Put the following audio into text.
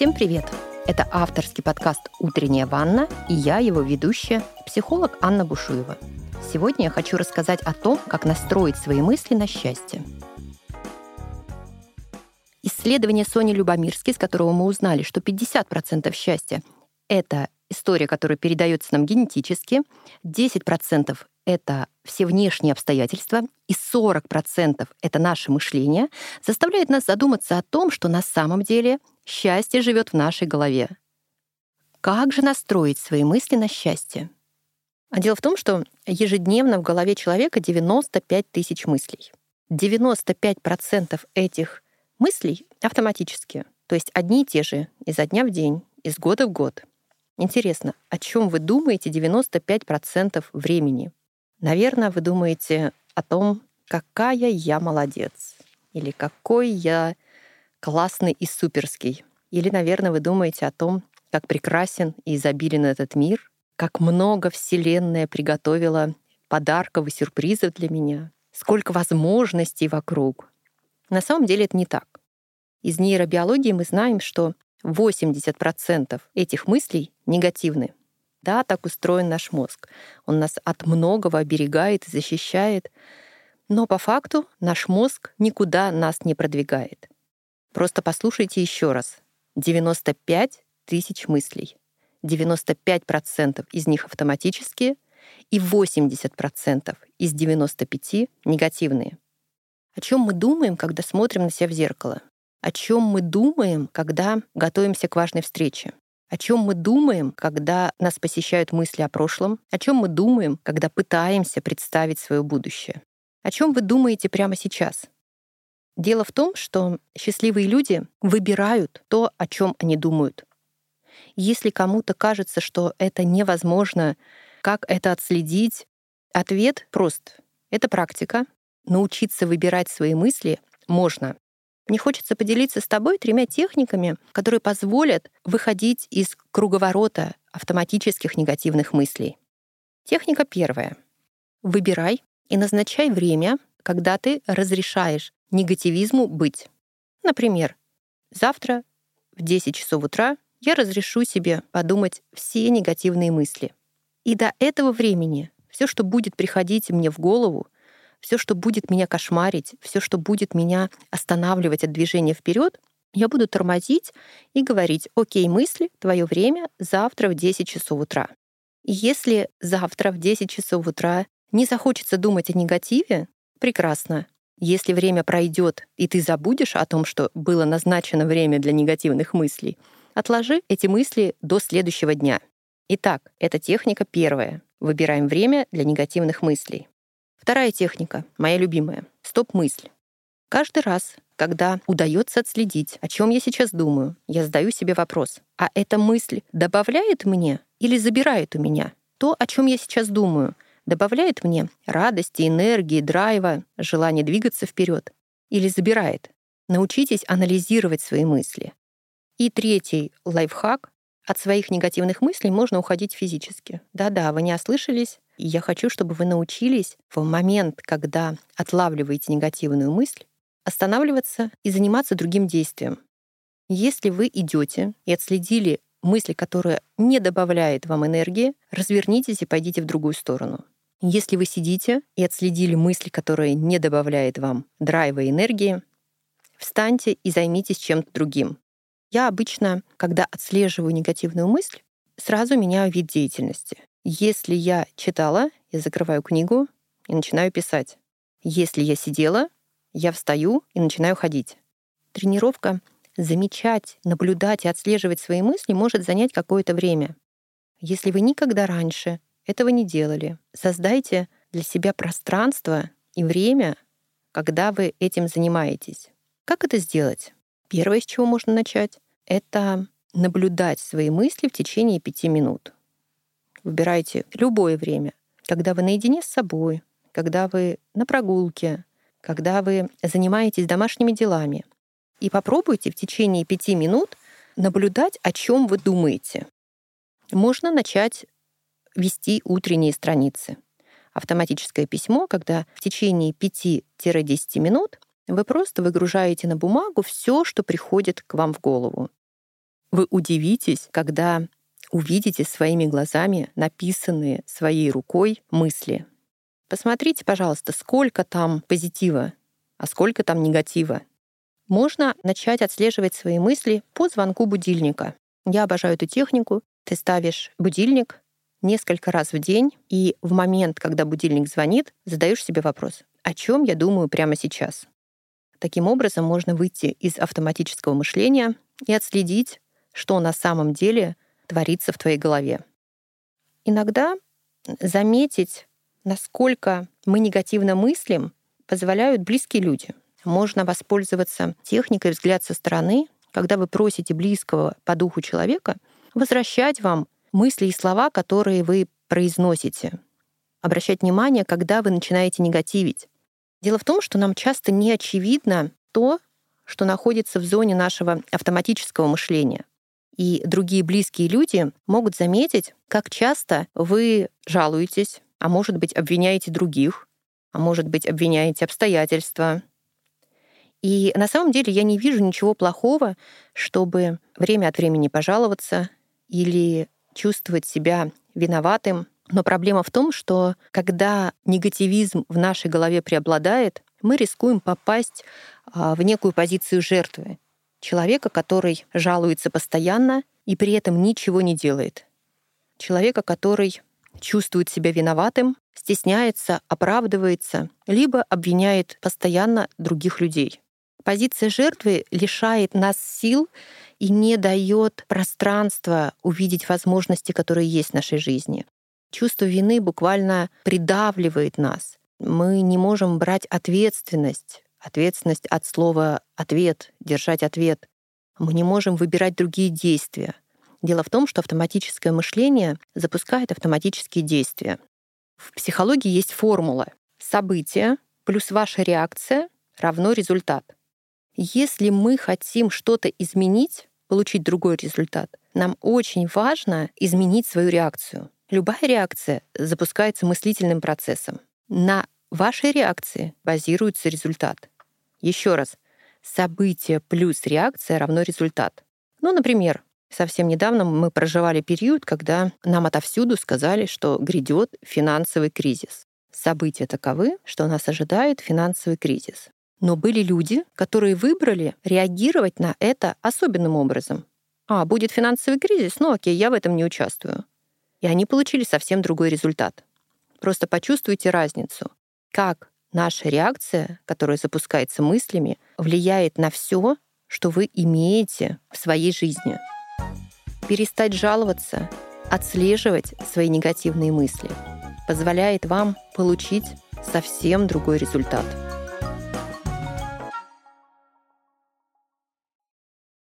Всем привет! Это авторский подкаст «Утренняя ванна» и я, его ведущая, психолог Анна Бушуева. Сегодня я хочу рассказать о том, как настроить свои мысли на счастье. Исследование Сони Любомирски, с которого мы узнали, что 50% счастья — это история, которая передается нам генетически, 10% — это все внешние обстоятельства, и 40% — это наше мышление, заставляет нас задуматься о том, что на самом деле счастье живет в нашей голове. Как же настроить свои мысли на счастье? А дело в том, что ежедневно в голове человека 95 тысяч мыслей. 95% этих мыслей автоматические, то есть одни и те же изо дня в день, из года в год. Интересно, о чем вы думаете 95% времени? Наверное, вы думаете о том, какая я молодец, или какой я классный и суперский. Или, наверное, вы думаете о том, как прекрасен и изобилен этот мир, как много Вселенная приготовила подарков и сюрпризов для меня, сколько возможностей вокруг. На самом деле это не так. Из нейробиологии мы знаем, что 80% этих мыслей негативны. Да, так устроен наш мозг. Он нас от многого оберегает и защищает. Но по факту наш мозг никуда нас не продвигает. Просто послушайте еще раз. 95 тысяч мыслей. 95% из них автоматические и 80% из 95 негативные. О чем мы думаем, когда смотрим на себя в зеркало? О чем мы думаем, когда готовимся к важной встрече? О чем мы думаем, когда нас посещают мысли о прошлом? О чем мы думаем, когда пытаемся представить свое будущее? О чем вы думаете прямо сейчас? Дело в том, что счастливые люди выбирают то, о чем они думают. Если кому-то кажется, что это невозможно, как это отследить? Ответ прост. Это практика. Научиться выбирать свои мысли можно. Мне хочется поделиться с тобой тремя техниками, которые позволят выходить из круговорота автоматических негативных мыслей. Техника первая. Выбирай и назначай время, когда ты разрешаешь негативизму быть. Например, завтра в 10 часов утра я разрешу себе подумать все негативные мысли. И до этого времени все, что будет приходить мне в голову, все, что будет меня кошмарить, все, что будет меня останавливать от движения вперед, я буду тормозить и говорить, окей, мысли, твое время завтра в 10 часов утра. И если завтра в 10 часов утра не захочется думать о негативе, прекрасно. Если время пройдет, и ты забудешь о том, что было назначено время для негативных мыслей, отложи эти мысли до следующего дня. Итак, это техника первая. Выбираем время для негативных мыслей. Вторая техника, моя любимая — стоп-мысль. Каждый раз, когда удается отследить, о чем я сейчас думаю, я задаю себе вопрос, а эта мысль добавляет мне или забирает у меня то, о чем я сейчас думаю, добавляет мне радости, энергии, драйва, желания двигаться вперед или забирает. Научитесь анализировать свои мысли. И третий лайфхак — от своих негативных мыслей можно уходить физически. Да-да, вы не ослышались, и я хочу, чтобы вы научились в момент, когда отлавливаете негативную мысль, останавливаться и заниматься другим действием. Если вы идете и отследили мысли, которая не добавляет вам энергии, развернитесь и пойдите в другую сторону. Если вы сидите и отследили мысли, которые не добавляет вам драйва и энергии, встаньте и займитесь чем-то другим. Я обычно, когда отслеживаю негативную мысль, сразу меняю вид деятельности. Если я читала, я закрываю книгу и начинаю писать. Если я сидела, я встаю и начинаю ходить. Тренировка замечать, наблюдать и отслеживать свои мысли может занять какое-то время. Если вы никогда раньше этого не делали, создайте для себя пространство и время, когда вы этим занимаетесь. Как это сделать? Первое, с чего можно начать, это наблюдать свои мысли в течение пяти минут. Выбирайте любое время, когда вы наедине с собой, когда вы на прогулке, когда вы занимаетесь домашними делами. И попробуйте в течение пяти минут наблюдать, о чем вы думаете. Можно начать вести утренние страницы. Автоматическое письмо, когда в течение 5-10 минут вы просто выгружаете на бумагу все, что приходит к вам в голову. Вы удивитесь, когда увидите своими глазами написанные своей рукой мысли. Посмотрите, пожалуйста, сколько там позитива, а сколько там негатива. Можно начать отслеживать свои мысли по звонку будильника. Я обожаю эту технику. Ты ставишь будильник несколько раз в день, и в момент, когда будильник звонит, задаешь себе вопрос, о чем я думаю прямо сейчас. Таким образом можно выйти из автоматического мышления и отследить, что на самом деле творится в твоей голове. Иногда заметить, насколько мы негативно мыслим, позволяют близкие люди. Можно воспользоваться техникой взгляд со стороны, когда вы просите близкого по духу человека возвращать вам мысли и слова, которые вы произносите. Обращать внимание, когда вы начинаете негативить. Дело в том, что нам часто не очевидно то, что находится в зоне нашего автоматического мышления. И другие близкие люди могут заметить, как часто вы жалуетесь, а может быть, обвиняете других, а может быть, обвиняете обстоятельства. И на самом деле я не вижу ничего плохого, чтобы время от времени пожаловаться или чувствовать себя виноватым. Но проблема в том, что когда негативизм в нашей голове преобладает, мы рискуем попасть а, в некую позицию жертвы. Человека, который жалуется постоянно и при этом ничего не делает. Человека, который чувствует себя виноватым, стесняется, оправдывается, либо обвиняет постоянно других людей. Позиция жертвы лишает нас сил и не дает пространства увидеть возможности, которые есть в нашей жизни. Чувство вины буквально придавливает нас. Мы не можем брать ответственность Ответственность от слова «ответ», держать ответ. Мы не можем выбирать другие действия. Дело в том, что автоматическое мышление запускает автоматические действия. В психологии есть формула. Событие плюс ваша реакция равно результат. Если мы хотим что-то изменить, получить другой результат, нам очень важно изменить свою реакцию. Любая реакция запускается мыслительным процессом. На вашей реакции базируется результат. Еще раз, событие плюс реакция равно результат. Ну, например, совсем недавно мы проживали период, когда нам отовсюду сказали, что грядет финансовый кризис. События таковы, что нас ожидает финансовый кризис. Но были люди, которые выбрали реагировать на это особенным образом. А, будет финансовый кризис? Ну окей, я в этом не участвую. И они получили совсем другой результат. Просто почувствуйте разницу. Как наша реакция, которая запускается мыслями, влияет на все, что вы имеете в своей жизни. Перестать жаловаться, отслеживать свои негативные мысли позволяет вам получить совсем другой результат.